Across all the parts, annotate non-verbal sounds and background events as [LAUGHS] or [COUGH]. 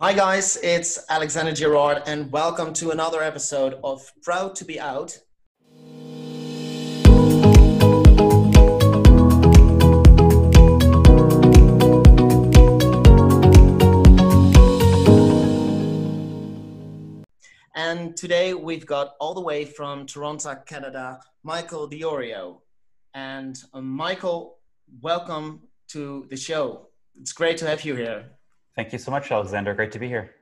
Hi, guys, it's Alexander Girard, and welcome to another episode of Proud to Be Out. And today we've got all the way from Toronto, Canada, Michael Diorio. And uh, Michael, welcome to the show. It's great to have you here. Thank you so much, Alexander. Great to be here.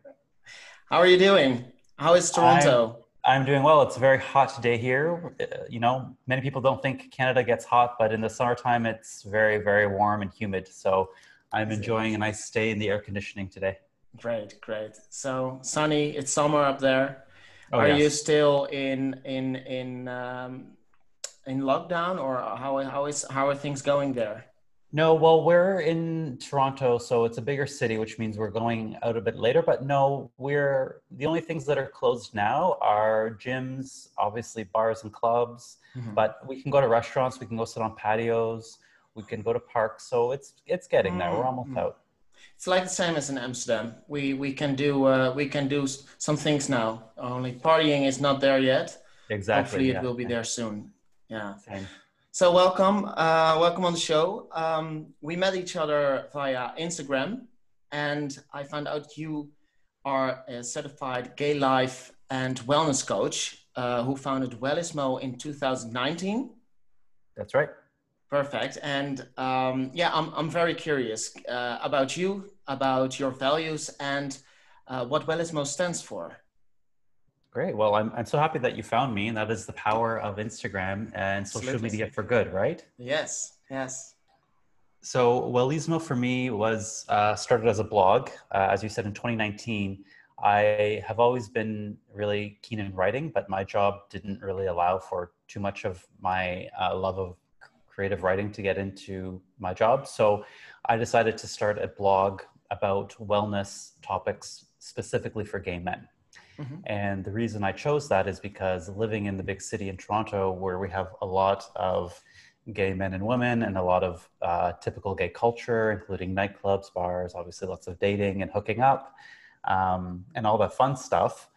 How are you doing? How is Toronto? I'm, I'm doing well. It's a very hot day here. Uh, you know, many people don't think Canada gets hot, but in the summertime, it's very, very warm and humid. So I'm enjoying a nice stay in the air conditioning today. Great, great. So sunny. It's summer up there. Oh, are yes. you still in in in um, in lockdown, or how how is how are things going there? No, well, we're in Toronto, so it's a bigger city, which means we're going out a bit later. But no, we're the only things that are closed now are gyms, obviously bars and clubs. Mhm. But we can go to restaurants, we can go sit on patios, we can go to parks. So it's it's getting there. We're almost Mm. out. It's like the same as in Amsterdam. We we can do uh, we can do some things now. Only partying is not there yet. Exactly. Hopefully, it will be there soon. Yeah. Same. So welcome, uh, welcome on the show. Um, we met each other via Instagram, and I found out you are a certified gay life and wellness coach uh, who founded Wellismo in 2019. That's right. Perfect. And um, yeah, I'm, I'm very curious uh, about you, about your values, and uh, what Wellismo stands for. Great. Well, I'm, I'm so happy that you found me, and that is the power of Instagram and social Absolutely. media for good, right? Yes, yes. So, Wellismo for me was uh, started as a blog. Uh, as you said, in 2019, I have always been really keen in writing, but my job didn't really allow for too much of my uh, love of creative writing to get into my job. So, I decided to start a blog about wellness topics specifically for gay men. Mhm. And the reason I chose that is because living in the big city in Toronto, where we have a lot of gay men and women and a lot of uh, typical gay culture, including nightclubs, bars, obviously lots of dating and hooking up, um, and all that fun stuff,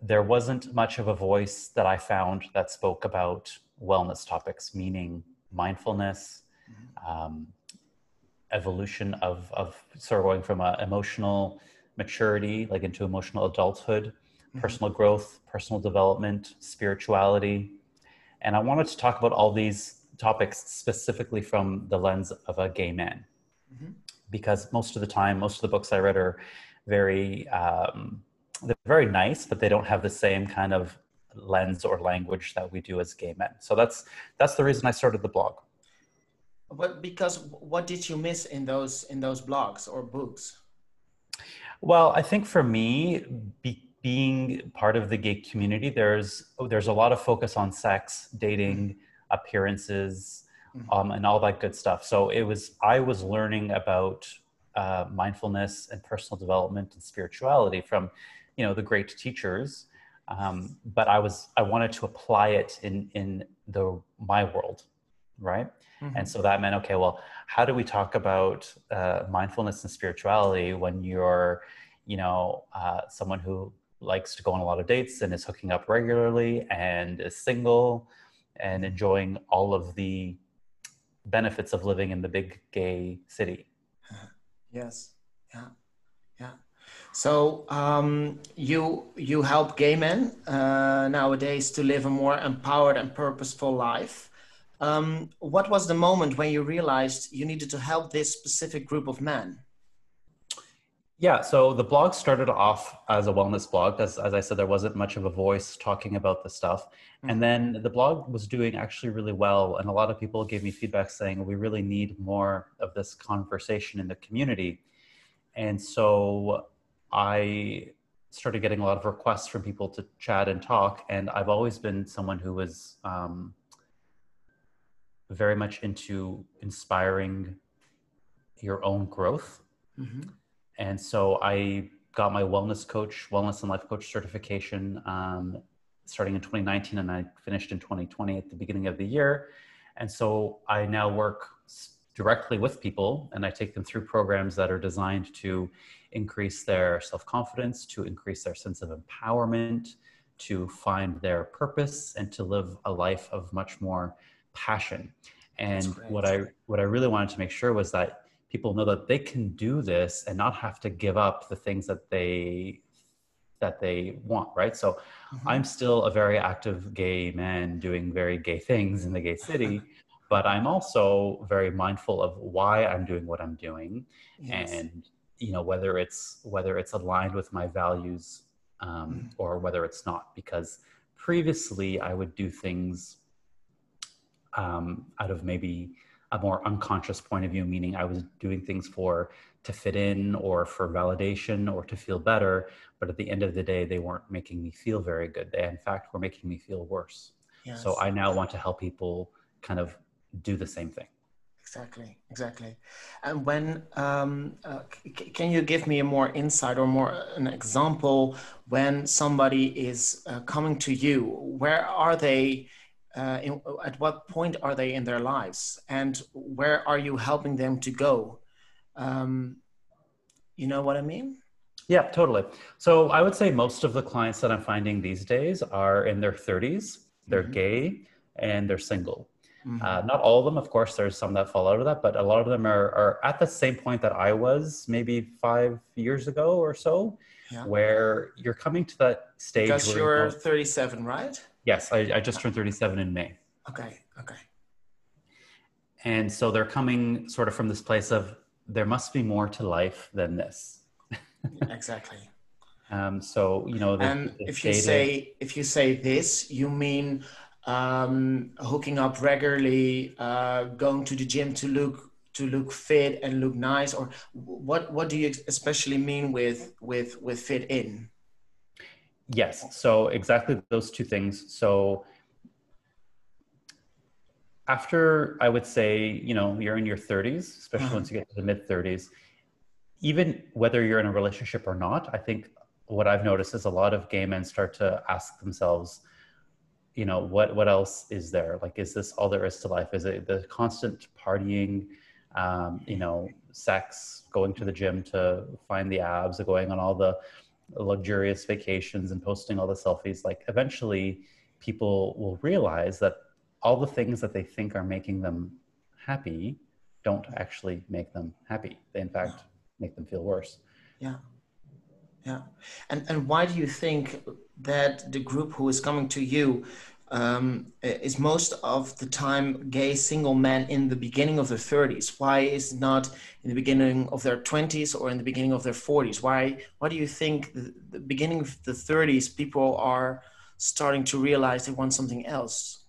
there wasn't much of a voice that I found that spoke about wellness topics, meaning mindfulness, um, evolution of, of sort of going from an emotional maturity, like into emotional adulthood, Mhm. personal growth, personal development, spirituality. And I wanted to talk about all these topics specifically from the lens of a gay man. Mhm. Because most of the time, most of the books I read are very, um, they're very nice, but they don't have the same kind of lens or language that we do as gay men. So that's that's the reason I started the blog. But because what did you miss in those in those blogs or books? Well, I think for me, be, being part of the gay community, there's there's a lot of focus on sex, dating, appearances, Mhm. um, and all that good stuff. So it was I was learning about uh, mindfulness and personal development and spirituality from, you know, the great teachers. Um, but I was I wanted to apply it in in the my world, right? And so that meant, okay, well, how do we talk about uh, mindfulness and spirituality when you're, you know, uh, someone who likes to go on a lot of dates and is hooking up regularly and is single and enjoying all of the benefits of living in the big gay city? Yes. Yeah. Yeah. So um, you you help gay men uh, nowadays to live a more empowered and purposeful life. Um, what was the moment when you realized you needed to help this specific group of men? Yeah, so the blog started off as a wellness blog. As, as I said, there wasn't much of a voice talking about the stuff. And then the blog was doing actually really well. And a lot of people gave me feedback saying, we really need more of this conversation in the community. And so I started getting a lot of requests from people to chat and talk. And I've always been someone who was um, very much into inspiring your own growth. Mhm. And so I got my wellness coach, wellness and life coach certification um, starting in 2019, and I finished in 2020 at the beginning of the year. And so I now work directly with people and I take them through programs that are designed to increase their self confidence, to increase their sense of empowerment, to find their purpose, and to live a life of much more passion. And what I what I really wanted to make sure was that people know that they can do this and not have to give up the things that they that they want right so mm-hmm. i'm still a very active gay man doing very gay things in the gay city [LAUGHS] but i'm also very mindful of why i'm doing what i'm doing yes. and you know whether it's whether it's aligned with my values um, mm. or whether it's not because previously i would do things um, out of maybe a more unconscious point of view, meaning I was doing things for to fit in or for validation or to feel better. But at the end of the day, they weren't making me feel very good. They, in fact, were making me feel worse. Yes. So I now want to help people kind of do the same thing. Exactly, exactly. And when um, uh, c- can you give me a more insight or more an example when somebody is uh, coming to you? Where are they? Uh, in, at what point are they in their lives and where are you helping them to go um, you know what i mean yeah totally so i would say most of the clients that i'm finding these days are in their 30s they're mm-hmm. gay and they're single mm-hmm. uh, not all of them of course there's some that fall out of that but a lot of them are, are at the same point that i was maybe five years ago or so yeah. where you're coming to that stage because you're 37 right Yes, I, I just turned 37 in May. Okay, okay. And so they're coming sort of from this place of there must be more to life than this. [LAUGHS] exactly. Um, so you know, the, and the if you say if you say this, you mean um, hooking up regularly, uh, going to the gym to look to look fit and look nice, or what? What do you especially mean with with with fit in? Yes. So exactly those two things. So after I would say, you know, you're in your 30s, especially once you get to the mid 30s, even whether you're in a relationship or not, I think what I've noticed is a lot of gay men start to ask themselves, you know, what what else is there? Like, is this all there is to life? Is it the constant partying, um, you know, sex, going to the gym to find the abs, going on all the luxurious vacations and posting all the selfies, like eventually people will realize that all the things that they think are making them happy don't actually make them happy. They, in fact, make them feel worse. Yeah. Yeah. And, and why do you think that the group who is coming to you um, is most of the time gay single men in the beginning of their 30s? Why is not in the beginning of their 20s or in the beginning of their 40s? Why why do you think the, the beginning of the 30s people are starting to realize they want something else?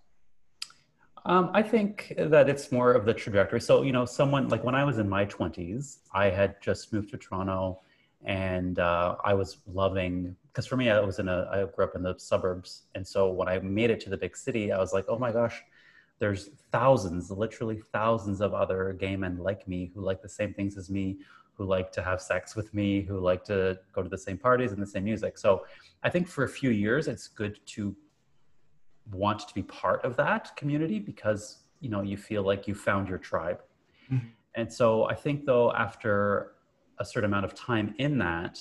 Um, I think that it's more of the trajectory. So, you know, someone like when I was in my 20s, I had just moved to Toronto and uh, I was loving because for me I was in a I grew up in the suburbs and so when I made it to the big city I was like oh my gosh there's thousands literally thousands of other gay men like me who like the same things as me who like to have sex with me who like to go to the same parties and the same music so I think for a few years it's good to want to be part of that community because you know you feel like you found your tribe mm-hmm. and so I think though after a certain amount of time in that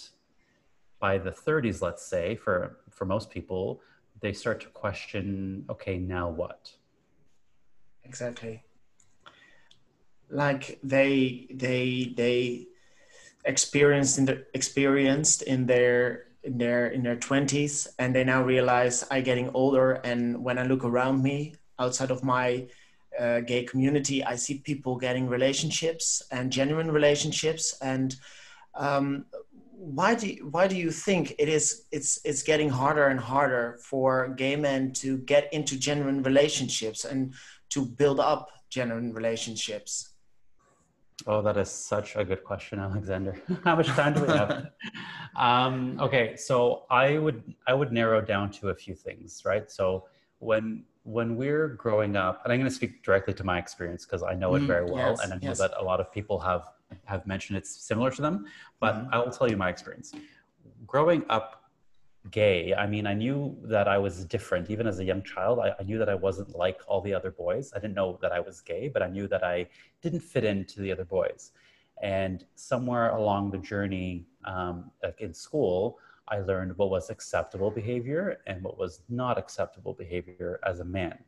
by the 30s let's say for for most people they start to question okay now what exactly like they they they experienced in the experienced in their in their in their 20s and they now realize i'm getting older and when i look around me outside of my uh, gay community, I see people getting relationships and genuine relationships. And um, why do you, why do you think it is it's it's getting harder and harder for gay men to get into genuine relationships and to build up genuine relationships? Oh, that is such a good question, Alexander. [LAUGHS] How much time do we have? [LAUGHS] um, okay, so I would I would narrow down to a few things, right? So when when we're growing up, and I'm going to speak directly to my experience because I know it mm, very well, yes, and I know yes. that a lot of people have have mentioned it's similar to them. But mm-hmm. I will tell you my experience. Growing up gay. I mean, I knew that I was different. Even as a young child, I, I, knew that I wasn't like all the other boys. I didn't know that I was gay, but I knew that I didn't fit into the other boys. And somewhere along the journey, um, like in school, I learned what was acceptable behavior and what was not acceptable behavior as a man.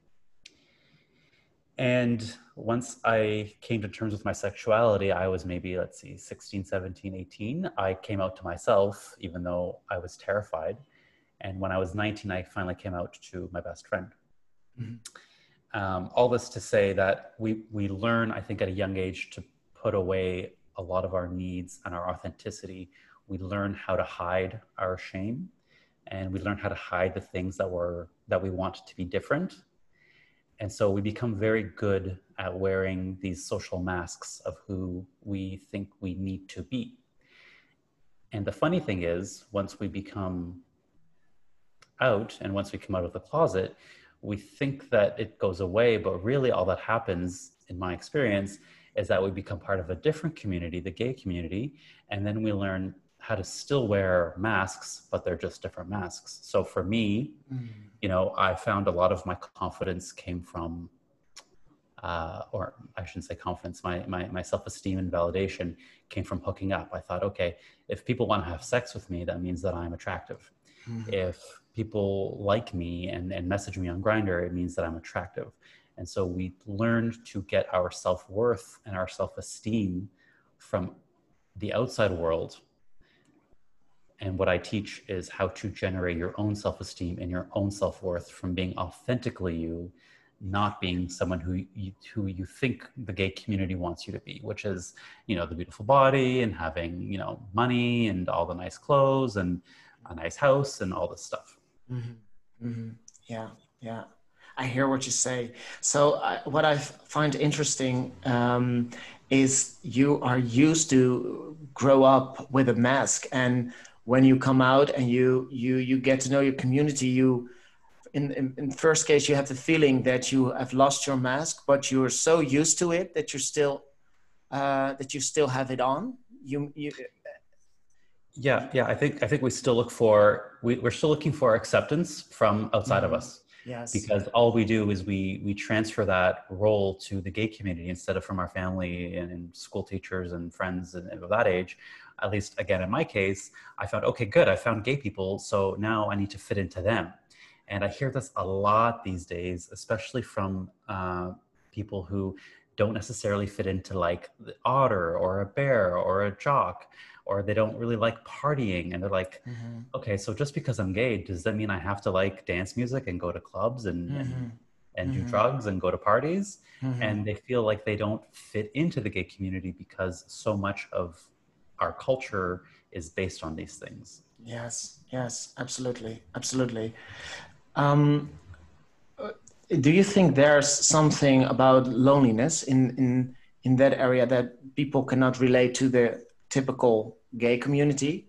And once I came to terms with my sexuality, I was maybe, let's see, 16, 17, 18. I came out to myself, even though I was terrified. And when I was 19, I finally came out to my best friend. Mm-hmm. Um, all this to say that we, we learn, I think, at a young age to put away a lot of our needs and our authenticity. We learn how to hide our shame and we learn how to hide the things that were that we want to be different and so we become very good at wearing these social masks of who we think we need to be. And the funny thing is, once we become out and once we come out of the closet, we think that it goes away, but really all that happens, in my experience, is that we become part of a different community, the gay community, and then we learn how to still wear masks, but they're just different masks. So for me, mm. you know, I found a lot of my confidence came from, uh, or I shouldn't say confidence, my, my, my self-esteem and validation came from hooking up. I thought, okay, if people want to have sex with me, that means that I'm attractive. Mm. If people like me and, and message me on Grindr, it means that I'm attractive. And so we learned to get our self-worth and our self-esteem from the outside world and what I teach is how to generate your own self esteem and your own self worth from being authentically you, not being someone who you, who you think the gay community wants you to be, which is, you know, the beautiful body and having, you know, money and all the nice clothes and a nice house and all this stuff. Mm-hmm. Mm-hmm. Yeah, yeah. I hear what you say. So, uh, what I find interesting um, is you are used to grow up with a mask and when you come out and you you you get to know your community you in, in, in first case you have the feeling that you have lost your mask but you're so used to it that you're still uh, that you still have it on. You you yeah yeah i think i think we still look for we, we're still looking for acceptance from outside mm-hmm. of us. Yes. Because all we do is we we transfer that role to the gay community instead of from our family and, and school teachers and friends and, and of that age at least again in my case, I found, okay, good, I found gay people, so now I need to fit into them. And I hear this a lot these days, especially from uh, people who don't necessarily fit into like the otter or a bear or a jock, or they don't really like partying. And they're like, mm-hmm. okay, so just because I'm gay, does that mean I have to like dance music and go to clubs and, mm-hmm. and and mm-hmm. do drugs and go to parties mm-hmm. and they feel like they don't fit into the gay community because so much of our culture is based on these things. Yes, yes, absolutely, absolutely. Um, uh, do you think there's something about loneliness in, in in that area that people cannot relate to the typical gay community?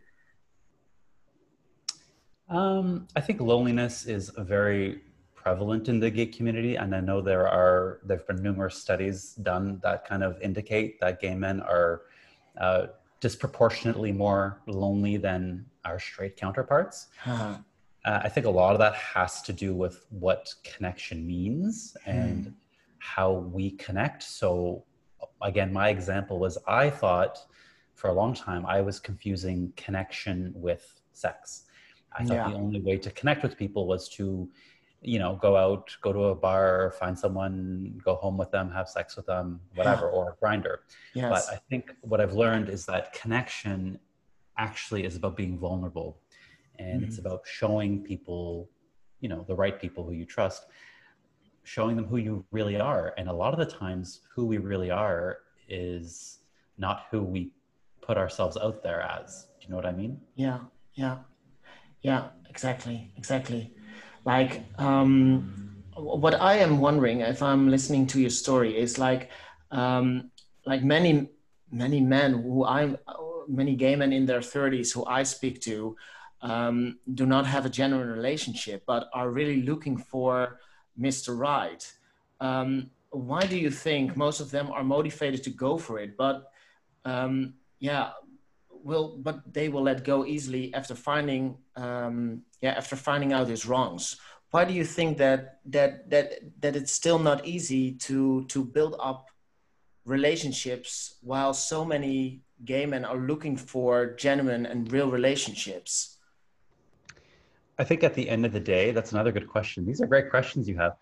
Um, I think loneliness is very prevalent in the gay community, and I know there are there've been numerous studies done that kind of indicate that gay men are uh, disproportionately more lonely than our straight counterparts. Uh-huh. Uh, I think a lot of that has to do with what connection means and hmm. how we connect. So, again, my example was I thought for a long time I was confusing connection with sex. I thought yeah. the only way to connect with people was to you know, go out, go to a bar, find someone, go home with them, have sex with them, whatever, yeah. or a Grindr. Yes. But I think what I've learned is that connection actually is about being vulnerable. And mm-hmm. it's about showing people, you know, the right people who you trust, showing them who you really are. And a lot of the times, who we really are is not who we put ourselves out there as. Do you know what I mean? Yeah, yeah, yeah, exactly, exactly like um, what i am wondering if i'm listening to your story is like um, like many many men who i many gay men in their 30s who i speak to um, do not have a genuine relationship but are really looking for mr right. Um, why do you think most of them are motivated to go for it but um, yeah will but they will let go easily after finding um, yeah after finding out his wrongs. Why do you think that that that that it's still not easy to to build up relationships while so many gay men are looking for genuine and real relationships? I think at the end of the day that's another good question. These are great questions you have.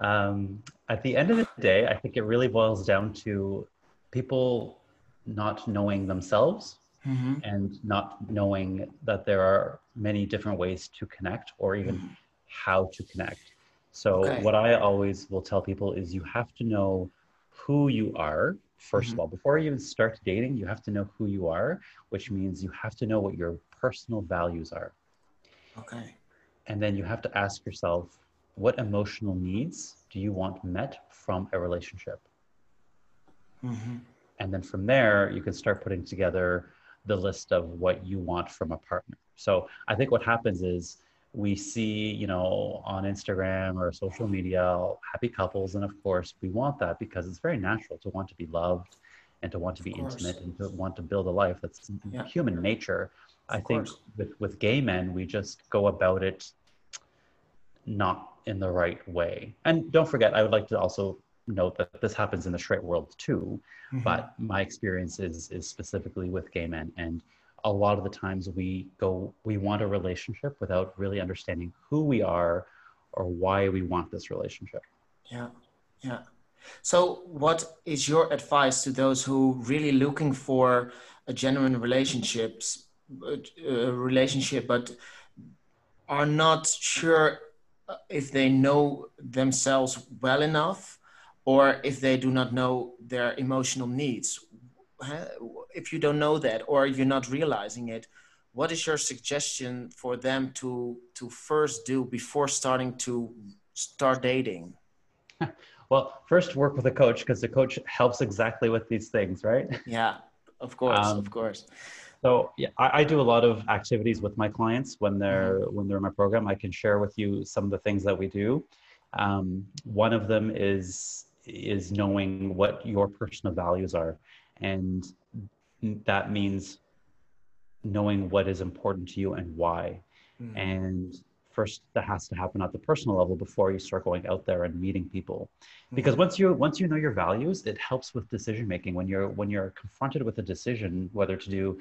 Um, at the end of the day i think it really boils down to people not knowing themselves mm-hmm. and not knowing that there are many different ways to connect or even mm-hmm. how to connect. So, okay. what I always will tell people is you have to know who you are, 1st mm-hmm. of all. Before you even start dating, you have to know who you are, which means you have to know what your personal values are. Okay. And then you have to ask yourself, what emotional needs do you want met from a relationship? Mm-hmm. And then from there, you can start putting together the list of what you want from a partner. So I think what happens is we see, you know, on Instagram or social media, happy couples. And of course, we want that because it's very natural to want to be loved and to want to be intimate and to want to build a life. That's yeah. human nature. Of I think with, with gay men, we just go about it not in the right way. And don't forget, I would like to also note that this happens in the straight world too, mm-hmm. but my experience is is specifically with gay men and a lot of the times we go we want a relationship without really understanding who we are or why we want this relationship. Yeah. Yeah. So what is your advice to those who really looking for a genuine relationships uh, relationship but are not sure if they know themselves well enough or if they do not know their emotional needs. If you don't know that or you're not realizing it, what is your suggestion for them to to first do before starting to start dating? [LAUGHS] Well, first work with a coach because the coach helps exactly with these things, right? [LAUGHS] Yeah, of course, um, of course. So yeah, I, I, do a lot of activities with my clients when they're mm-hmm. when they're in my program. I can share with you some of the things that we do. Um, one of them is is knowing what your personal values are. And that means knowing what is important to you and why. Mm-hmm. And first that has to happen at the personal level before you start going out there and meeting people because mm-hmm. once you once you know your values it helps with decision making when you're when you're confronted with a decision whether to do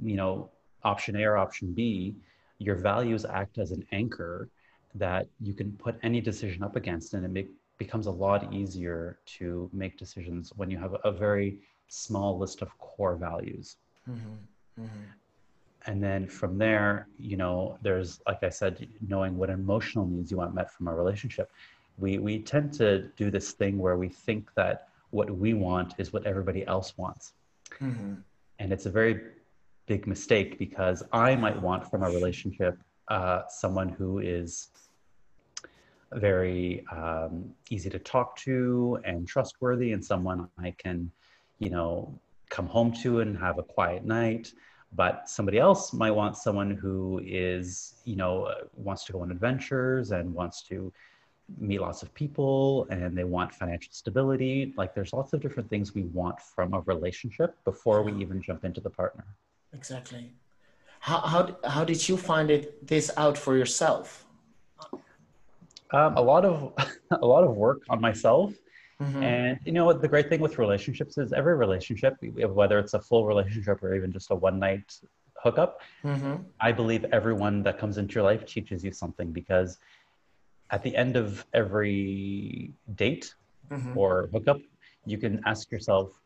you know option a or option b your values act as an anchor that you can put any decision up against and it make becomes a lot easier to make decisions when you have a very small list of core values. Mm-hmm. Mm-hmm. And then from there, you know, there's, like I said, knowing what emotional needs you want met from a relationship. We, we tend to do this thing where we think that what we want is what everybody else wants. Mm-hmm. And it's a very big mistake because I might want from a relationship uh, someone who is very um, easy to talk to and trustworthy and someone I can, you know, come home to and have a quiet night. But somebody else might want someone who is, you know, uh, wants to go on adventures and wants to meet lots of people and they want financial stability. Like there's lots of different things we want from a relationship before we even jump into the partner. Exactly. How, how, how did you find it this out for yourself? Um, a lot of [LAUGHS] a lot of work on myself. Mm-hmm. And you know what the great thing with relationships is every relationship, whether it's a full relationship or even just a one night hookup, mm-hmm. I believe everyone that comes into your life teaches you something because at the end of every date mm-hmm. or hookup, you can ask yourself,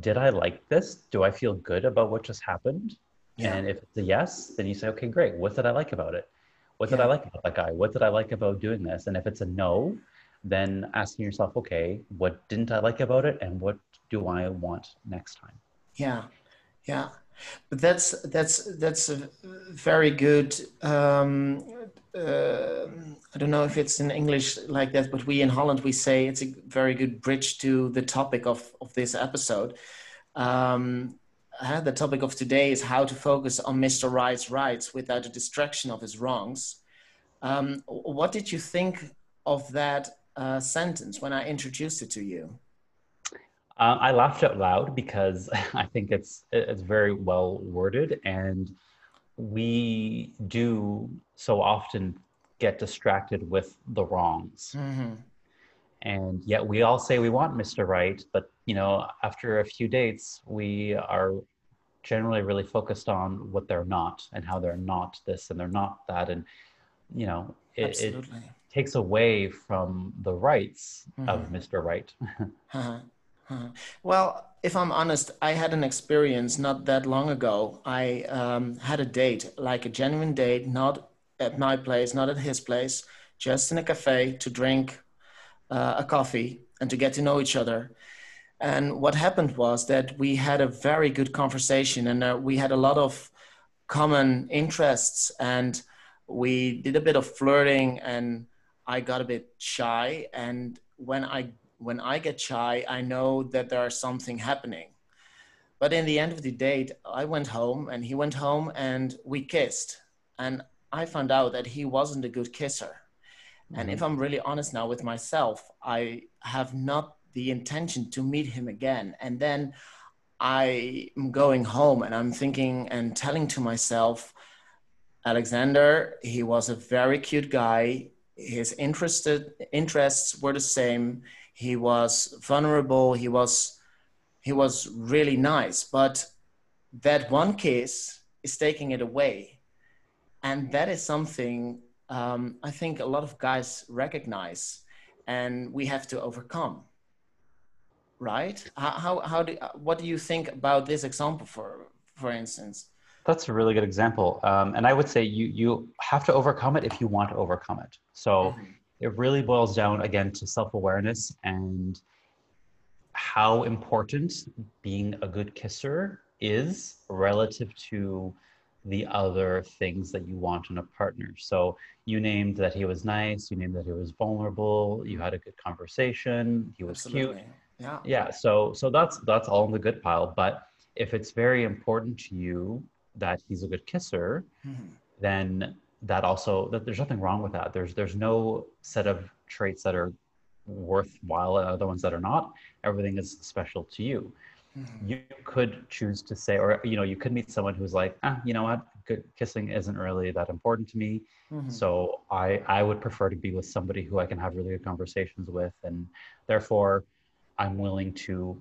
did I like this? Do I feel good about what just happened? Yeah. And if it's a yes, then you say, okay, great. What did I like about it? What did yeah. I like about that guy? What did I like about doing this? And if it's a no, then asking yourself, okay, what didn't I like about it, and what do I want next time? Yeah, yeah, but that's that's that's a very good. Um, uh, I don't know if it's in English like that, but we in Holland we say it's a very good bridge to the topic of of this episode. Um, uh, the topic of today is how to focus on Mr. Right's rights without a distraction of his wrongs. Um, what did you think of that uh, sentence when I introduced it to you? Um, I laughed out loud because [LAUGHS] I think it's it's very well worded, and we do so often get distracted with the wrongs. Mm-hmm. And yet we all say we want Mr. Right, but you know, after a few dates, we are generally really focused on what they're not and how they're not this and they're not that. And you know, it, it takes away from the rights mm-hmm. of Mr. Right. [LAUGHS] uh-huh. Uh-huh. Well, if I'm honest, I had an experience not that long ago. I um, had a date, like a genuine date, not at my place, not at his place, just in a cafe to drink uh, a coffee and to get to know each other. And what happened was that we had a very good conversation and uh, we had a lot of common interests and we did a bit of flirting and I got a bit shy. And when I when I get shy, I know that there's something happening. But in the end of the date, I went home and he went home and we kissed. And I found out that he wasn't a good kisser. Mm-hmm. And if mm-hmm. I'm really honest now with myself, I have not the intention to meet him again. And then I'm going home and I'm thinking and telling to myself, Alexander, he was a very cute guy. His interested interests were the same he was vulnerable he was he was really nice but that one kiss is taking it away and that is something um, i think a lot of guys recognize and we have to overcome right? How, how, how do what do you think about this example for for instance? That's a really good example. Um, and i would say you you have to overcome it if you want to overcome it. So mm-hmm. it really boils down again to self-awareness and how important being a good kisser is relative to the other things that you want in a partner. So you named that he was nice, you named that he was vulnerable, you had a good conversation, he was Absolutely. cute. Yeah. Yeah. So so that's that's all in the good pile. But if it's very important to you that he's a good kisser, mm-hmm. then that also that there's nothing wrong with that. There's there's no set of traits that are worthwhile and other ones that are not. Everything is special to you. Mm-hmm. You could choose to say, or you know, you could meet someone who's like, ah, you know what, good kissing isn't really that important to me. Mm-hmm. So I I would prefer to be with somebody who I can have really good conversations with, and therefore I'm willing to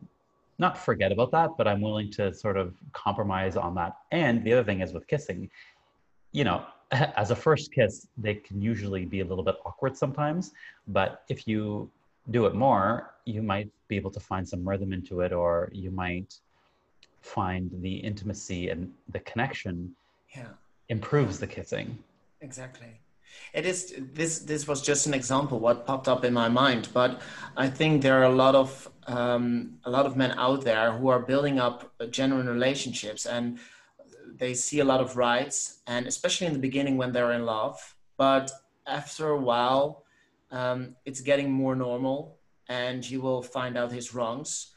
not forget about that, but I'm willing to sort of compromise on that. And the other thing is with kissing, you know, [LAUGHS] as a first kiss, they can usually be a little bit awkward sometimes. But if you do it more, you might be able to find some rhythm into it, or you might find the intimacy and the connection yeah. improves the kissing. Exactly. It is this. This was just an example what popped up in my mind, but I think there are a lot of um, a lot of men out there who are building up genuine relationships and they see a lot of rights, and especially in the beginning when they're in love. But after a while, um, it's getting more normal, and you will find out his wrongs.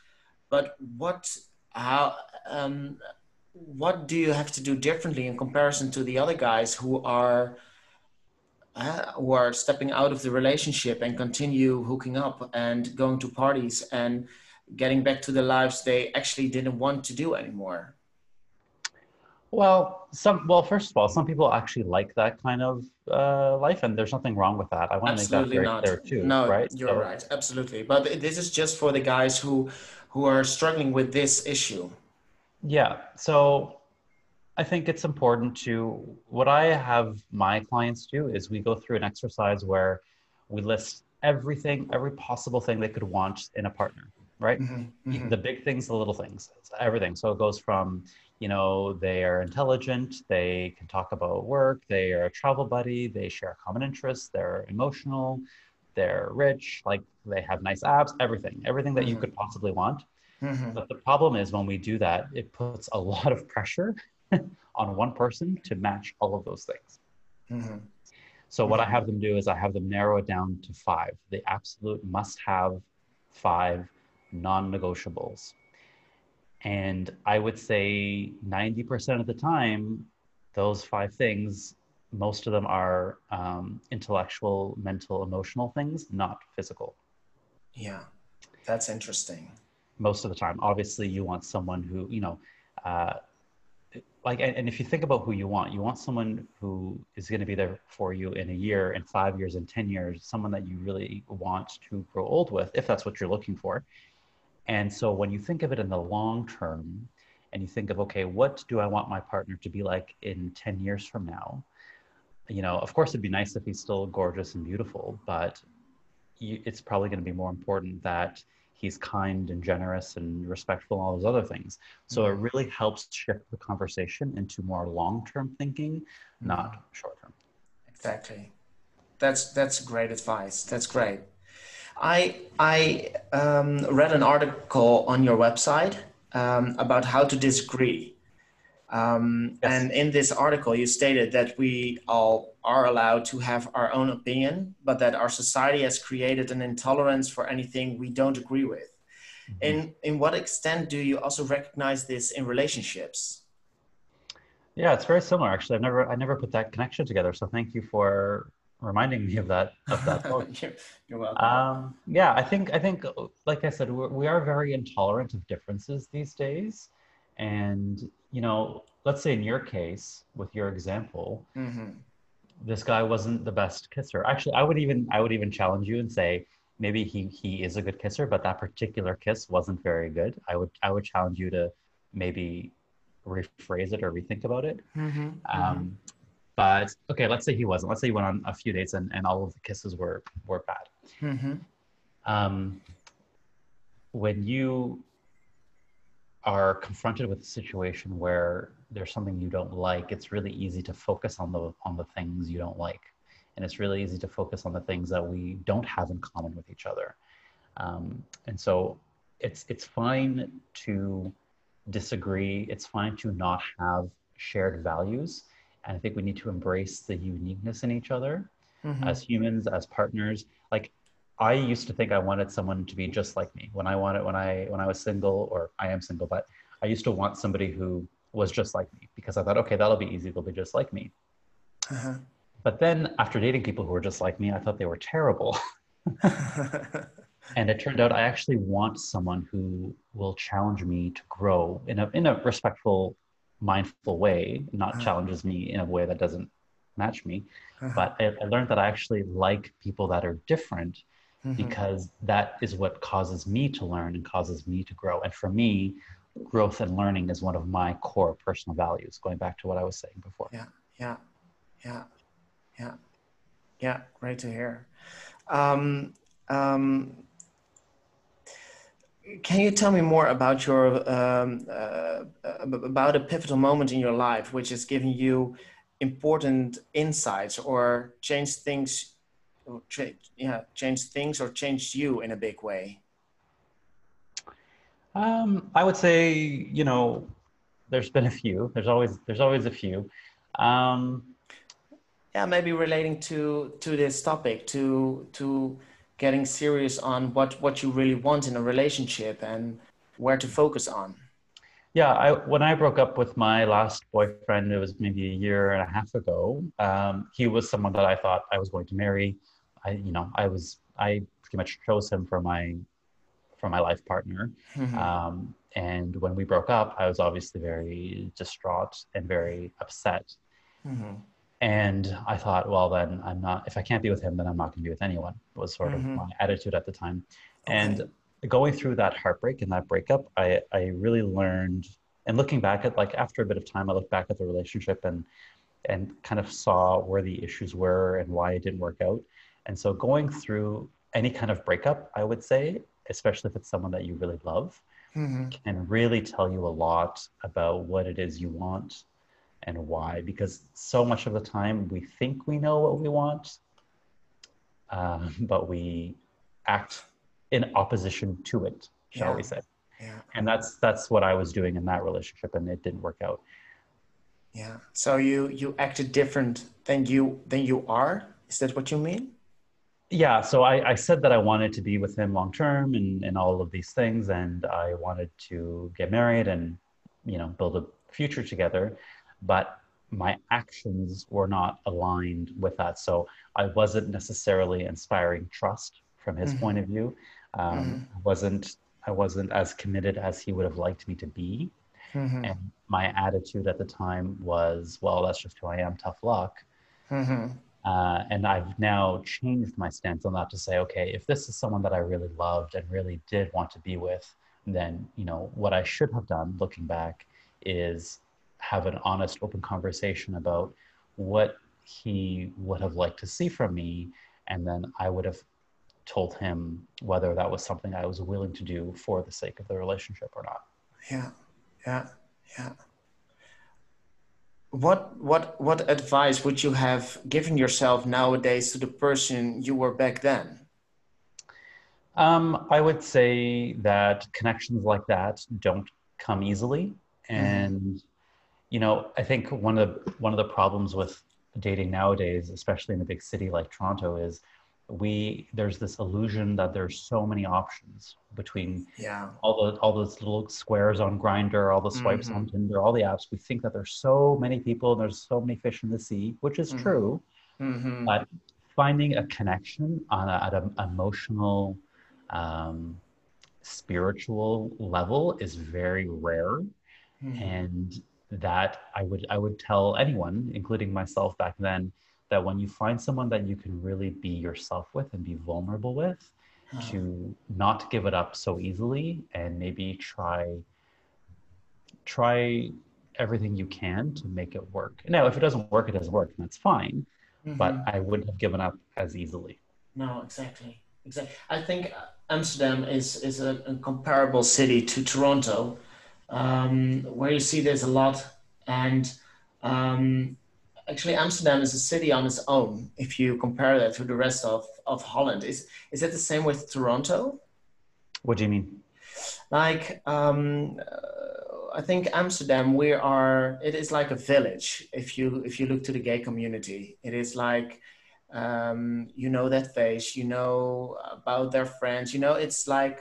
But what how um, what do you have to do differently in comparison to the other guys who are uh, who are stepping out of the relationship and continue hooking up and going to parties and getting back to the lives they actually didn't want to do anymore well, some well, first of all, some people actually like that kind of uh, life, and there's nothing wrong with that. I want to make that very not. clear too. No, right? You're so, right, absolutely. But this is just for the guys who who are struggling with this issue. Yeah. So I think it's important to what I have my clients do is we go through an exercise where we list everything, every possible thing they could want in a partner, right? Mm-hmm, mm-hmm. The big things, the little things, everything. So it goes from you know they are intelligent they can talk about work they are a travel buddy they share common interests they're emotional they're rich like they have nice abs everything everything that mm-hmm. you could possibly want mm-hmm. but the problem is when we do that it puts a lot of pressure [LAUGHS] on one person to match all of those things mm-hmm. so what i mm-hmm. have them do is i have them narrow it down to five the absolute must have five non-negotiables and I would say 90% of the time, those five things, most of them are um, intellectual, mental, emotional things, not physical. Yeah, that's interesting. most of the time. Obviously, you want someone who, you know, uh, like, and, and if you think about who you want, you want someone who is going to be there for you in a year, in five years, in 10 years, someone that you really want to grow old with, if that's what you're looking for. And so when you think of it in the long term, and you think of, okay, what do I want my partner to be like in 10 years from now? You know, of course, it'd be nice if he's still gorgeous and beautiful, but you, it's probably going to be more important that he's kind and generous and respectful and all those other things so it mm-hmm. really helps shift the conversation into more long-term thinking mm-hmm. not short-term exactly that's that's great advice that's great i i um, read an article on your website um, about how to disagree um, yes. And in this article, you stated that we all are allowed to have our own opinion, but that our society has created an intolerance for anything we don't agree with. Mm-hmm. In in what extent do you also recognize this in relationships? Yeah, it's very similar. Actually, I've never I never put that connection together. So thank you for reminding me of that of that [LAUGHS] you're, you're, welcome. Um, yeah, I think I think like I said, we're, we are very intolerant of differences these days, and you know, let's say in your case, with your example, mm-hmm. this guy wasn't the best kisser. Actually, I would even I would even challenge you and say maybe he he is a good kisser, but that particular kiss wasn't very good. I would I would challenge you to maybe rephrase it or rethink about it. Mm-hmm. Um, mm-hmm. But okay, let's say he wasn't. Let's say he went on a few dates and, and all of the kisses were were bad. Mm-hmm. Um, when you are confronted with a situation where there's something you don't like, it's really easy to focus on the on the things you don't like, and it's really easy to focus on the things that we don't have in common with each other. Um, and so, it's it's fine to disagree. It's fine to not have shared values, and I think we need to embrace the uniqueness in each other mm-hmm. as humans, as partners. Like I used to think I wanted someone to be just like me when I wanted when I when I was single or I am single, but I used to want somebody who was just like me because I thought, okay, that'll be easy. They'll be just like me. Uh-huh. But then after dating people who were just like me, I thought they were terrible. [LAUGHS] [LAUGHS] and it turned out I actually want someone who will challenge me to grow in a in a respectful, mindful way, not uh-huh. challenges me in a way that doesn't match me. Uh-huh. But I, I learned that I actually like people that are different mm-hmm. because that is what causes me to learn and causes me to grow. And for me, growth and learning is one of my core personal values, going back to what I was saying before. Yeah, yeah, yeah, yeah, yeah. Great to hear. Um, um, can you tell me more about your um, uh, about a pivotal moment in your life which has given you important insights or changed things yeah changed things or changed you in a big way? Um, I would say you know there's been a few. There's always there's always a few. Um, yeah, maybe relating to to this topic to to getting serious on what what you really want in a relationship and where to focus on. Yeah, I, when I broke up with my last boyfriend, it was maybe a year and a half ago. Um, he was someone that I thought I was going to marry. I, you know, I was, I pretty much chose him for my, for my life partner. Mm-hmm. Um, and when we broke up, I was obviously very distraught and very upset. Mm-hmm. And I thought, well, then I'm not, if I can't be with him, then I'm not going to be with anyone, was sort mm-hmm. of my attitude at the time. Okay. And going through that heartbreak and that breakup, I, I really learned, and looking back at like after a bit of time, I looked back at the relationship and, and kind of saw where the issues were and why it didn't work out. And so going through any kind of breakup, I would say, especially if it's someone that you really love, mm-hmm. can really tell you a lot about what it is you want and why. Because so much of the time we think we know what we want, um, but we act in opposition to it, shall yeah. we say. Yeah. And that's that's what I was doing in that relationship and it didn't work out. Yeah. So you you acted different than you than you are? Is that what you mean? yeah so I, I, said that i wanted to be with him long term and, and all of these things and i wanted to get married and you know build a future together but my actions were not aligned with that so i wasn't necessarily inspiring trust from his mm-hmm. point of view um, mm-hmm. wasn't I wasn't as committed as he would have liked me to be. Mm-hmm. And my attitude at the time was, well, that's just who I am, tough luck. Mm-hmm. Uh, and I've now changed my stance on that to say, okay, if this is someone that I really loved and really did want to be with, then you know what I should have done, looking back, is have an honest, open conversation about what he would have liked to see from me, and then I would have told him whether that was something I was willing to do for the sake of the relationship or not. Yeah, yeah, yeah. What what what advice would you have given yourself nowadays to the person you were back then? Um, I would say that connections like that don't come easily, and you know, I think one of the, one of the problems with dating nowadays, especially in a big city like Toronto, is we there's this illusion that there's so many options between Yeah. all the all those little squares on Grindr, all the swipes on Mhm. Tinder, all the apps. We think that there's so many people and there's so many fish in the sea, which is Mhm. true. Mm-hmm. But finding a connection on a, at an emotional, um, spiritual level is very rare Mm-hmm. and that i would i would tell anyone including myself back then that when you find someone that you can really be yourself with and be vulnerable with Uh, to not give it up so easily and maybe try try everything you can to make it work now if it doesn't work it doesn't work and that's fine but mhm. i wouldn't have given up as easily No, exactly, exactly. I think Amsterdam is is a, a comparable city to Toronto, um, where you see there's a lot, and um, actually Amsterdam is a city on its own. If you compare that to the rest of of Holland, is is that the same with Toronto? what do you mean Like, um, uh, I think Amsterdam, we are. It is like a village. If you if you look to the gay community, it is like um, you know that face. You know about their friends. You know, it's like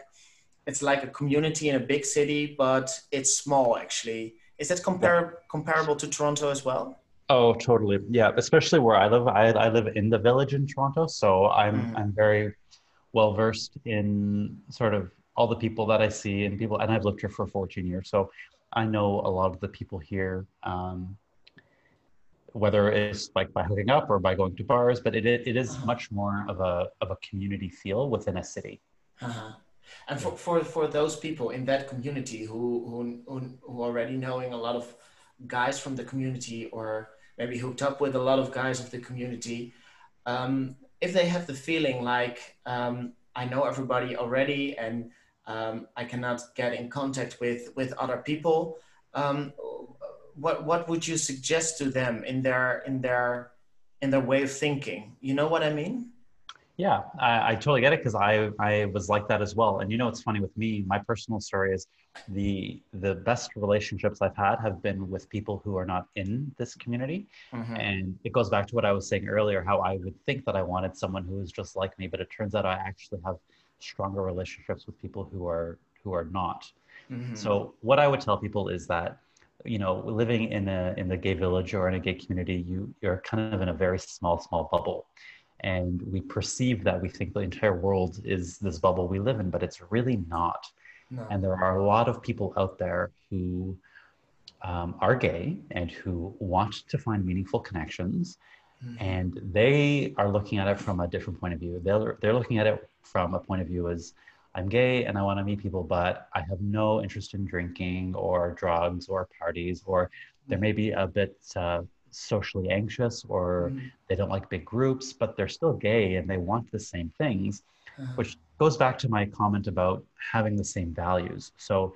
it's like a community in a big city, but it's small. Actually, is that compar- comparable to Toronto as well? Oh, totally. Yeah, especially where I live. I, I live in the village in Toronto, so I'm Mhm. I'm very well versed in sort of all the people that I see and people, and I've lived here for 14 years, so I know a lot of the people here. Um, whether it's like by hooking up or by going to bars, but it it is much more of a of a community feel within a city. Uh-huh. And for, for, for those people in that community who, who, who, already knowing a lot of guys from the community or maybe hooked up with a lot of guys of the community, um, if they have the feeling like um, I know everybody already and um, I cannot get in contact with, with other people, um, what, what would you suggest to them in their, in their, in their way of thinking? You know what I mean? Yeah, I, I totally get it because I I was like that as well. And you know, it's funny with me. My personal story is the the best relationships I've had have been with people who are not in this community. Mhm. And it goes back to what I was saying earlier, how I would think that I wanted someone who was just like me, but it turns out I actually have stronger relationships with people who are who are not. Mhm. So what I would tell people is that, you know, living in a in the gay village or in a gay community, you you're kind of in a very small, small bubble. And we perceive that we think the entire world is this bubble we live in, but it's really not. No. And there are a lot of people out there who um, are gay and who want to find meaningful connections Mhm. and they are looking at it from a different point of view. They're they're looking at it from a point of view as I'm gay and I want to meet people, but I have no interest in drinking or drugs or parties, or there may be a bit uh, socially anxious or Mhm. they don't like big groups, but they're still gay and they want the same things, Uh-huh. which goes back to my comment about having the same values. So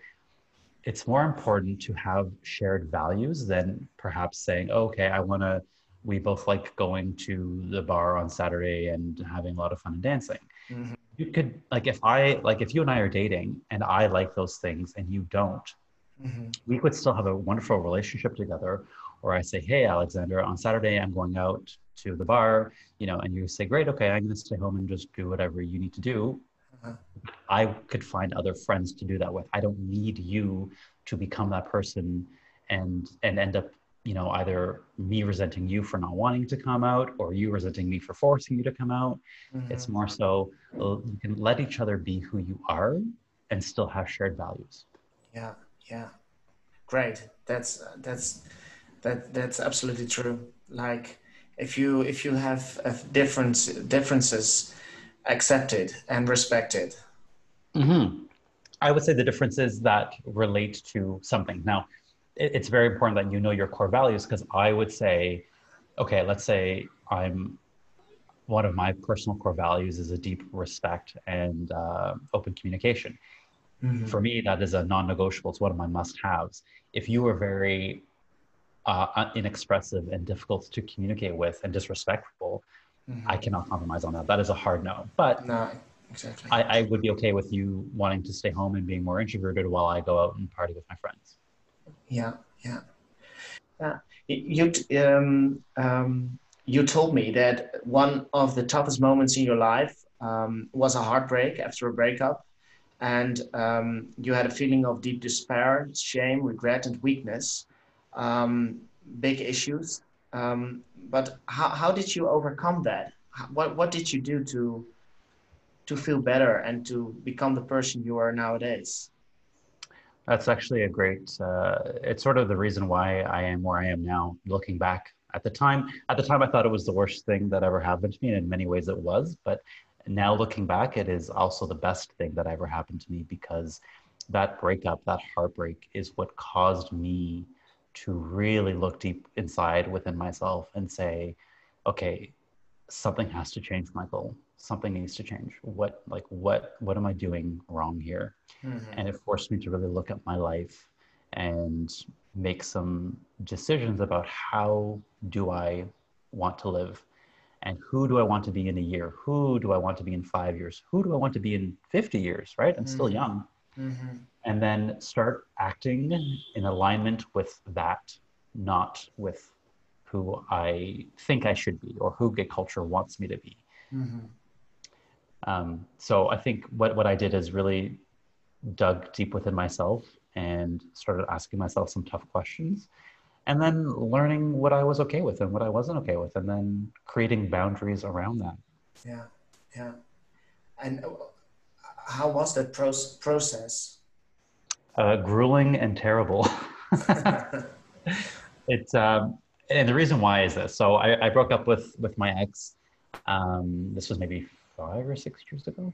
it's more important to have shared values than perhaps saying, oh, okay, I want to, we both like going to the bar on Saturday and having a lot of fun and dancing. Mhm. You could, like, if I, like, if you and I are dating and I like those things and you don't, Mhm. we could still have a wonderful relationship together. Or I say, hey, Alexander, on Saturday I'm going out to the bar, you know, and you say, great, okay, I'm going to stay home and just do whatever you need to do. Uh-huh. I could find other friends to do that with. I don't need you to become that person and and end up, you know, either me resenting you for not wanting to come out or you resenting me for forcing you to come out. Mhm. It's more so uh, you can let each other be who you are and still have shared values. Yeah, yeah, great. That's that's that that's absolutely true. Like if you if you have, difference differences accepted and respected. Mm-hmm. I would say the differences that relate to something. Now, it, it's very important that you know your core values because I would say, okay, let's say I'm one of my personal core values is a deep respect and uh, open communication. Mm-hmm. For me, that is a non-negotiable. It's one of my must-haves. If you are very uh, inexpressive and difficult to communicate with and disrespectful, mm-hmm. I cannot compromise on that. That is a hard no. But no, exactly. I, I, would be okay with you wanting to stay home and being more introverted while I go out and party with my friends. Yeah, yeah, yeah. You um, um, you told me that one of the toughest moments in your life um, was a heartbreak after a breakup, and um, you had a feeling of deep despair, shame, regret, and weakness. Um, big issues. Um, but how, how did you overcome that? What, what did you do to, to feel better and to become the person you are nowadays? That's actually a great, uh, it's sort of the reason why I am where I am now, looking back. At the time, at the time, I thought it was the worst thing that ever happened to me, and in many ways it was. But now looking back, it is also the best thing that ever happened to me because that breakup, that heartbreak, is what caused me to really look deep inside within myself and say, okay, something has to change, Michael. Something needs to change. What, like, what, what am I doing wrong here? Mm-hmm. And it forced me to really look at my life and make some decisions about how do I want to live and who do I want to be in a year? Who do I want to be in five years? Who do I want to be in 50 years, right? I'm mm-hmm. still young. Mm-hmm. And then start acting in alignment with that, not with who I think I should be or who gay culture wants me to be. Mm-hmm. Um, so I think what, what I did is really dug deep within myself and started asking myself some tough questions and then learning what I was okay with and what I wasn't okay with, and then creating boundaries around that. Yeah, yeah. And how was that pro- process? Uh, grueling and terrible. [LAUGHS] it's um, and the reason why is this. So I, I broke up with with my ex. Um, this was maybe five or six years ago,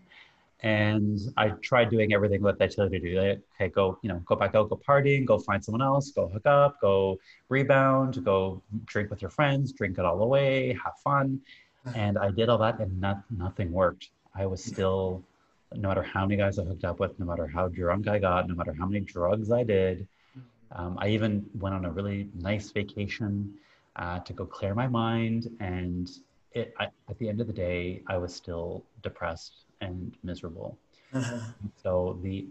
and I tried doing everything that they tell you to do. Like, okay, go, you know, go back out, go partying, go find someone else, go hook up, go rebound, go drink with your friends, drink it all away, have fun. And I did all that, and not, nothing worked. I was still no matter how many guys I hooked up with, no matter how drunk I got, no matter how many drugs I did. Um, I even went on a really nice vacation uh, to go clear my mind. And it, I, at the end of the day, I was still depressed and miserable. Uh-huh. So the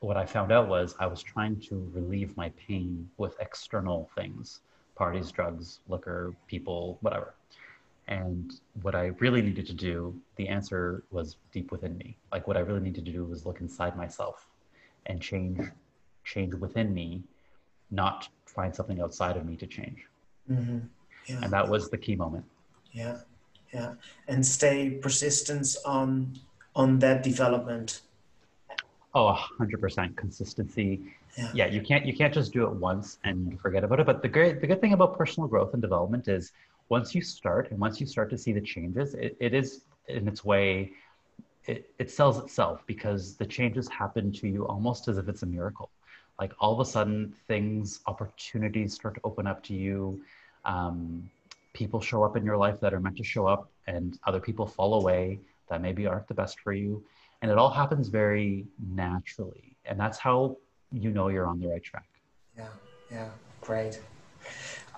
what I found out was I was trying to relieve my pain with external things, parties, drugs, liquor, people, whatever. And what I really needed to do, the answer was deep within me. Like what I really needed to do was look inside myself and change, change within me, not find something outside of me to change. Mm-hmm. Yeah. And that was the key moment. Yeah, yeah, and stay persistence on on that development. Oh, hundred percent consistency. Yeah. yeah, you can't you can't just do it once and forget about it. But the great the good thing about personal growth and development is once you start and once you start to see the changes, it, it is in its way, it, it sells itself because the changes happen to you almost as if it's a miracle. Like all of a sudden, things, opportunities start to open up to you. Um, people show up in your life that are meant to show up, and other people fall away that maybe aren't the best for you. And it all happens very naturally. And that's how you know you're on the right track. Yeah, yeah, great.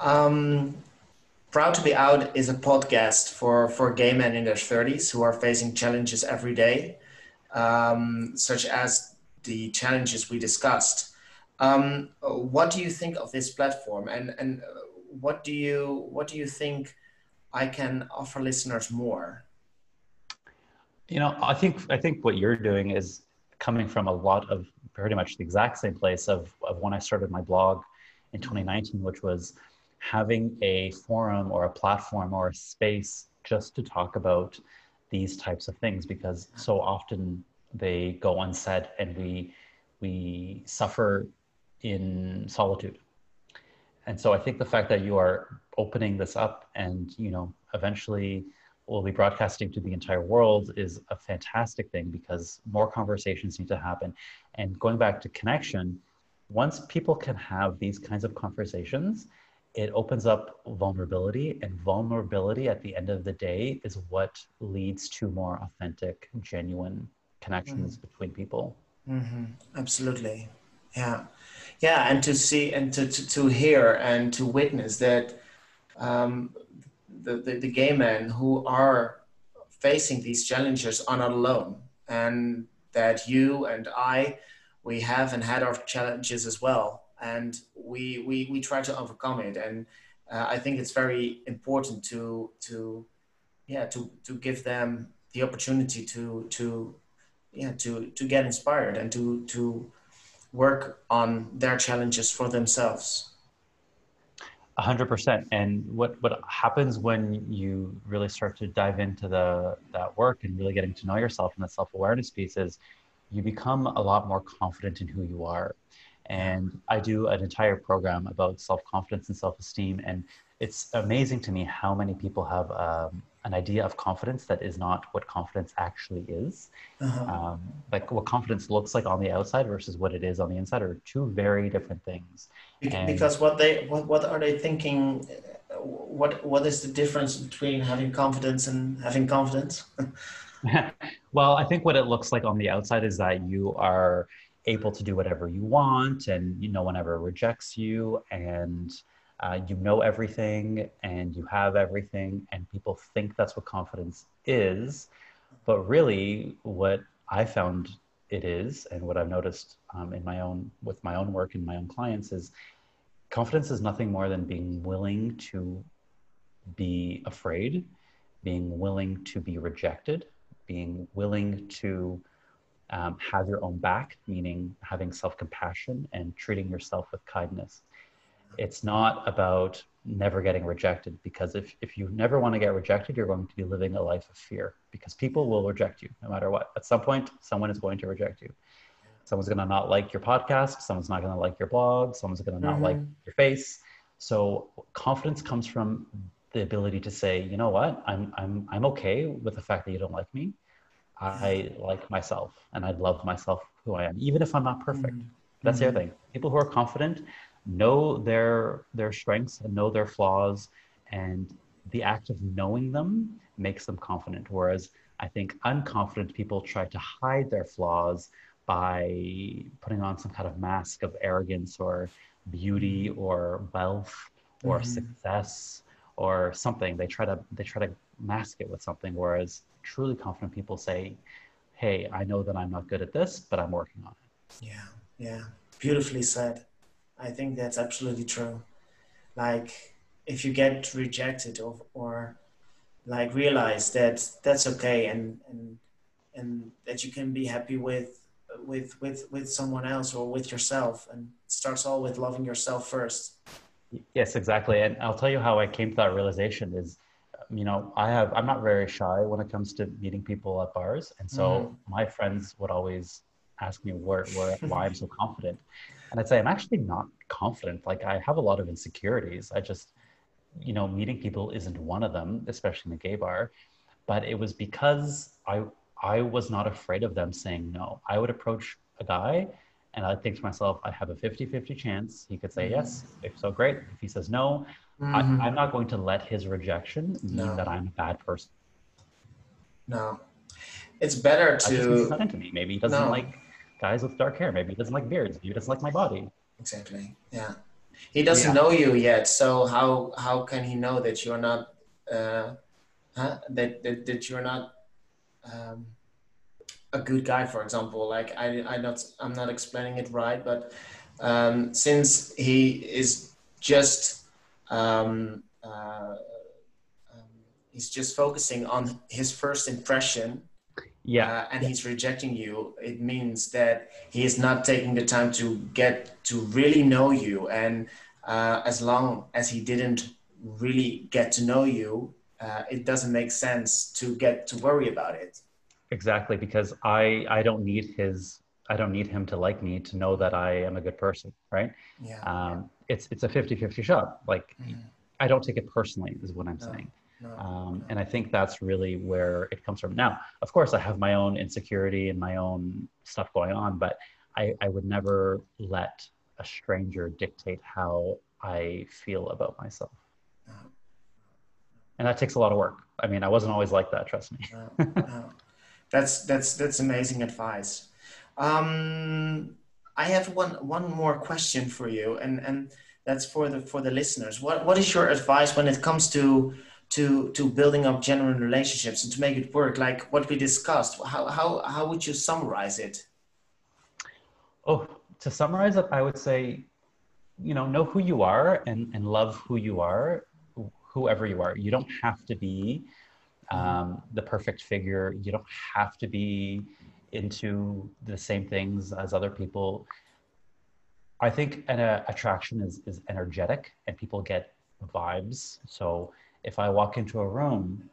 Um, Proud to be Out is a podcast for, for gay men in their 30s who are facing challenges every day, um, such as the challenges we discussed. Um, what do you think of this platform, and and what do you what do you think I can offer listeners more? You know, I think I think what you're doing is coming from a lot of pretty much the exact same place of, of when I started my blog in 2019, which was having a forum or a platform or a space just to talk about these types of things because so often they go unsaid and we we suffer in solitude. And so i think the fact that you are opening this up and you know eventually we'll be broadcasting to the entire world is a fantastic thing because more conversations need to happen. And going back to connection once people can have these kinds of conversations it opens up vulnerability and vulnerability at the end of the day is what leads to more authentic genuine connections mm-hmm. between people mm-hmm. absolutely yeah yeah and to see and to, to, to hear and to witness that um, the, the, the gay men who are facing these challenges are not alone and that you and i we have and had our challenges as well and we we, we try to overcome it and uh, i think it's very important to to yeah to to give them the opportunity to to yeah to to get inspired and to to work on their challenges for themselves. A hundred percent. And what, what happens when you really start to dive into the, that work and really getting to know yourself and the self-awareness piece is you become a lot more confident in who you are. And I do an entire program about self-confidence and self-esteem. And it's amazing to me how many people have um, an idea of confidence that is not what confidence actually is. Uh-huh. Um, like what confidence looks like on the outside versus what it is on the inside are two very different things. And because what they what, what are they thinking? What what is the difference between having confidence and having confidence? [LAUGHS] [LAUGHS] well, I think what it looks like on the outside is that you are able to do whatever you want, and you, no one ever rejects you, and uh, you know everything and you have everything and people think that's what confidence is. But really what i found it is and what i've noticed um, in my own with my own work and my own clients is confidence is nothing more than being willing to be afraid being willing to be rejected being willing to um, have your own back meaning having self-compassion and treating yourself with kindness. It's not about never getting rejected because if, if you never want to get rejected you're going to be living a life of fear because people will reject you no matter what. At some point someone is going to reject you. Someone's going to not like your podcast someone's not going to like your blog someone's going to not mm-hmm. like your face. So confidence comes from the ability to say you know what? I'm i'm i'm okay with the fact that you don't like me i like myself and i love myself who i am even if i'm not perfect mm-hmm. that's the other mm-hmm. thing people who are confident know their their strengths and know their flaws and the act of knowing them makes them confident whereas i think unconfident people try to hide their flaws by putting on some kind of mask of arrogance or beauty or wealth or mm-hmm. success or something they try to they try to mask it with something whereas truly confident people say hey i know that i'm not good at this but i'm working on it yeah yeah beautifully said I think that's absolutely true. Like if you get rejected or, or like realize that that's okay and, and, and that you can be happy with, with, with, with someone else or with yourself. And it starts all with loving yourself first. Yes, exactly. And I'll tell you how I came to that realization is, you know, I have, I'm not very shy when it comes to meeting people at bars. And so mm-hmm. my friends would always ask me where, where, why I'm so confident. And I'd say, I'm actually not confident. Like I have a lot of insecurities. I just, you know, meeting people isn't one of them, especially in the gay bar. But it was because I, I was not afraid of them saying no. I would approach a guy and I'd think to myself, I have a 50 50 chance. He could say mm-hmm. yes. If so, great. If he says no, mm-hmm. I, am not going to let his rejection mean no. that I'm a bad person. No. It's better to. I to me. Maybe he doesn't no. like guys with dark hair. Maybe he doesn't like beards. Maybe he doesn't like my body. Exactly. Yeah. He doesn't yeah. know you yet, so how how can he know that you're not uh, huh? that, that that you're not um, a good guy, for example? Like I I not I'm not explaining it right, but um, since he is just um, uh, um, he's just focusing on his first impression. Yeah. Uh, and he's rejecting you. It means that he is not taking the time to get to really know you. And uh, as long as he didn't really get to know you uh, it doesn't make sense to get to worry about it. Exactly because I I don't need his I don't need him to like me to know that I am a good person, right? Yeah. Um, it's it's a 50-50 shot. Like Mhm. I don't take it personally, is what I'm No. saying. No, Um, no. and I think that's really where it comes from. Now, of course, I have my own insecurity and my own stuff going on, but I, I would never let a stranger dictate how I feel about myself. And that takes a lot of work. I mean, I wasn't always like that, trust me. That's that's that's amazing advice. Um, I have one one more question for you, and and that's for the for the listeners. What what is your advice when it comes to to to building up genuine relationships and to make it work? Like what we discussed. How how how would you summarize it? Oh, to summarize it, I would say, you know, know who you are and, and love who you are, whoever you are. You don't have to be um, the perfect figure. You don't have to be into the same things as other people. I think an uh, attraction is, is energetic and people get vibes. So if I walk into a room,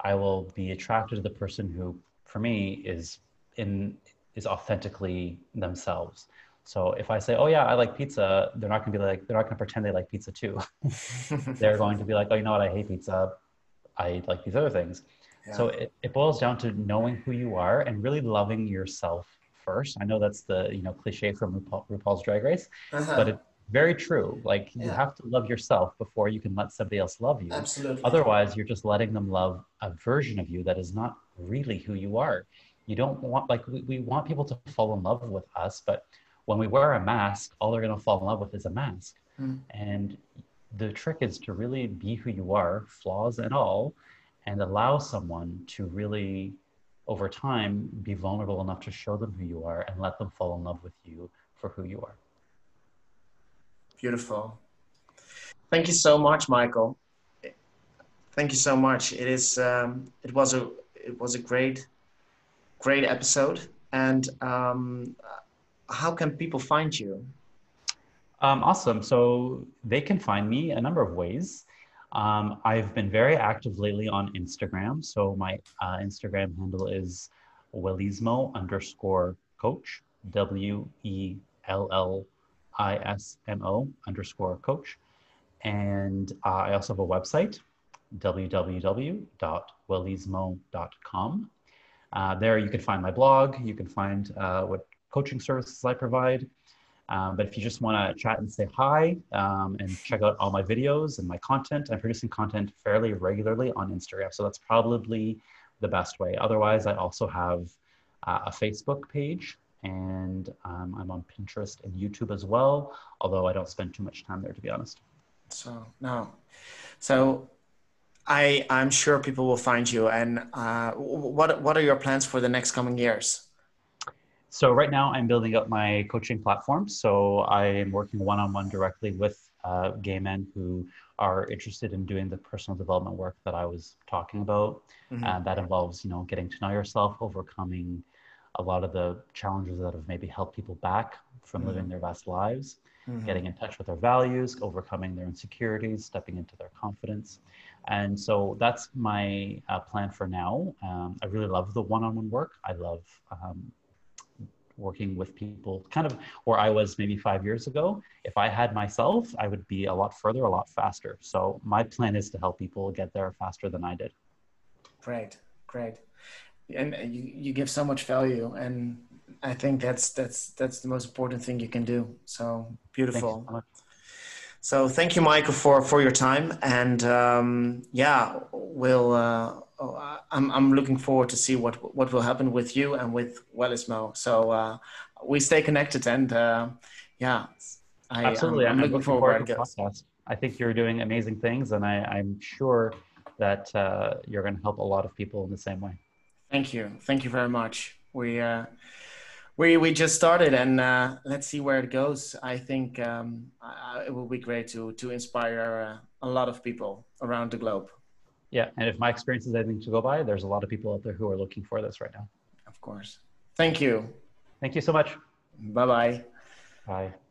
I will be attracted to the person who, for me, is in is authentically themselves. So if I say, "Oh yeah, I like pizza," they're not going to be like they're not going to pretend they like pizza too. [LAUGHS] they're going to be like, "Oh, you know what? I hate pizza. I like these other things." Yeah. So it, it boils down to knowing who you are and really loving yourself first. I know that's the you know cliche from RuPaul, RuPaul's Drag Race, Uh-huh. but it's very true. Like you have to love yourself before you can let somebody else love you. Absolutely. Otherwise, you're just letting them love a version of you that is not really who you are. You don't want, like, we, we want people to fall in love with us, but when we wear a mask, all they're going to fall in love with is a mask. Mm. And the trick is to really be who you are, flaws and all, and allow someone to really, over time, be vulnerable enough to show them who you are and let them fall in love with you for who you are. Beautiful. Thank you so much, Michael. Thank you so much. It is um, it was a it was a great great episode. And um, how can people find you? Um, awesome. So they can find me a number of ways. Um, I've been very active lately on Instagram. So my uh, Instagram handle is Wellismo underscore coach, W E L L I S M O underscore coach. And uh, I also have a website, www.wellismo.com. Uh, there you can find my blog, you can find uh, what coaching services I provide. Um, but if you just want to chat and say hi um, and check out all my videos and my content, I'm producing content fairly regularly on Instagram. So that's probably the best way. Otherwise, I also have uh, a Facebook page and um, I'm on Pinterest and YouTube as well, although I don't spend too much time there, to be honest. So no, so I I'm sure people will find you. And uh, what what are your plans for the next coming years? So right now I'm building up my coaching platform. So I am working one-on-one directly with uh, gay men who are interested in doing the personal development work that I was talking about. Mhm. And that involves, you know, getting to know yourself, overcoming a lot of the challenges that have maybe held people back from living their best lives, Mhm. getting in touch with their values, overcoming their insecurities, stepping into their confidence. And so that's my uh, plan for now. Um, I really love the one-on-one work. I love um, working with people kind of where I was maybe five years ago. If I had myself, I would be a lot further, a lot faster. So my plan is to help people get there faster than I did. Great, great, and you you give so much value, and I think that's that's that's the most important thing you can do. So beautiful. So thank you, Michael, for for your time, and um, yeah, we'll. Uh, oh, I'm I'm looking forward to see what what will happen with you and with Wellismo. So uh, we stay connected, and uh, yeah, I, Absolutely. I'm, I'm looking forward where it to the. I think you're doing amazing things, and I, I'm sure that uh, you're going to help a lot of people in the same way. Thank you, thank you very much. We uh, we we just started, and uh, let's see where it goes. I think um, uh, it will be great to to inspire uh, a lot of people around the globe. Yeah. And if my experience is anything to go by, there's a lot of people out there who are looking for this right now. Of course. Thank you. Thank you so much. Bye bye. Bye.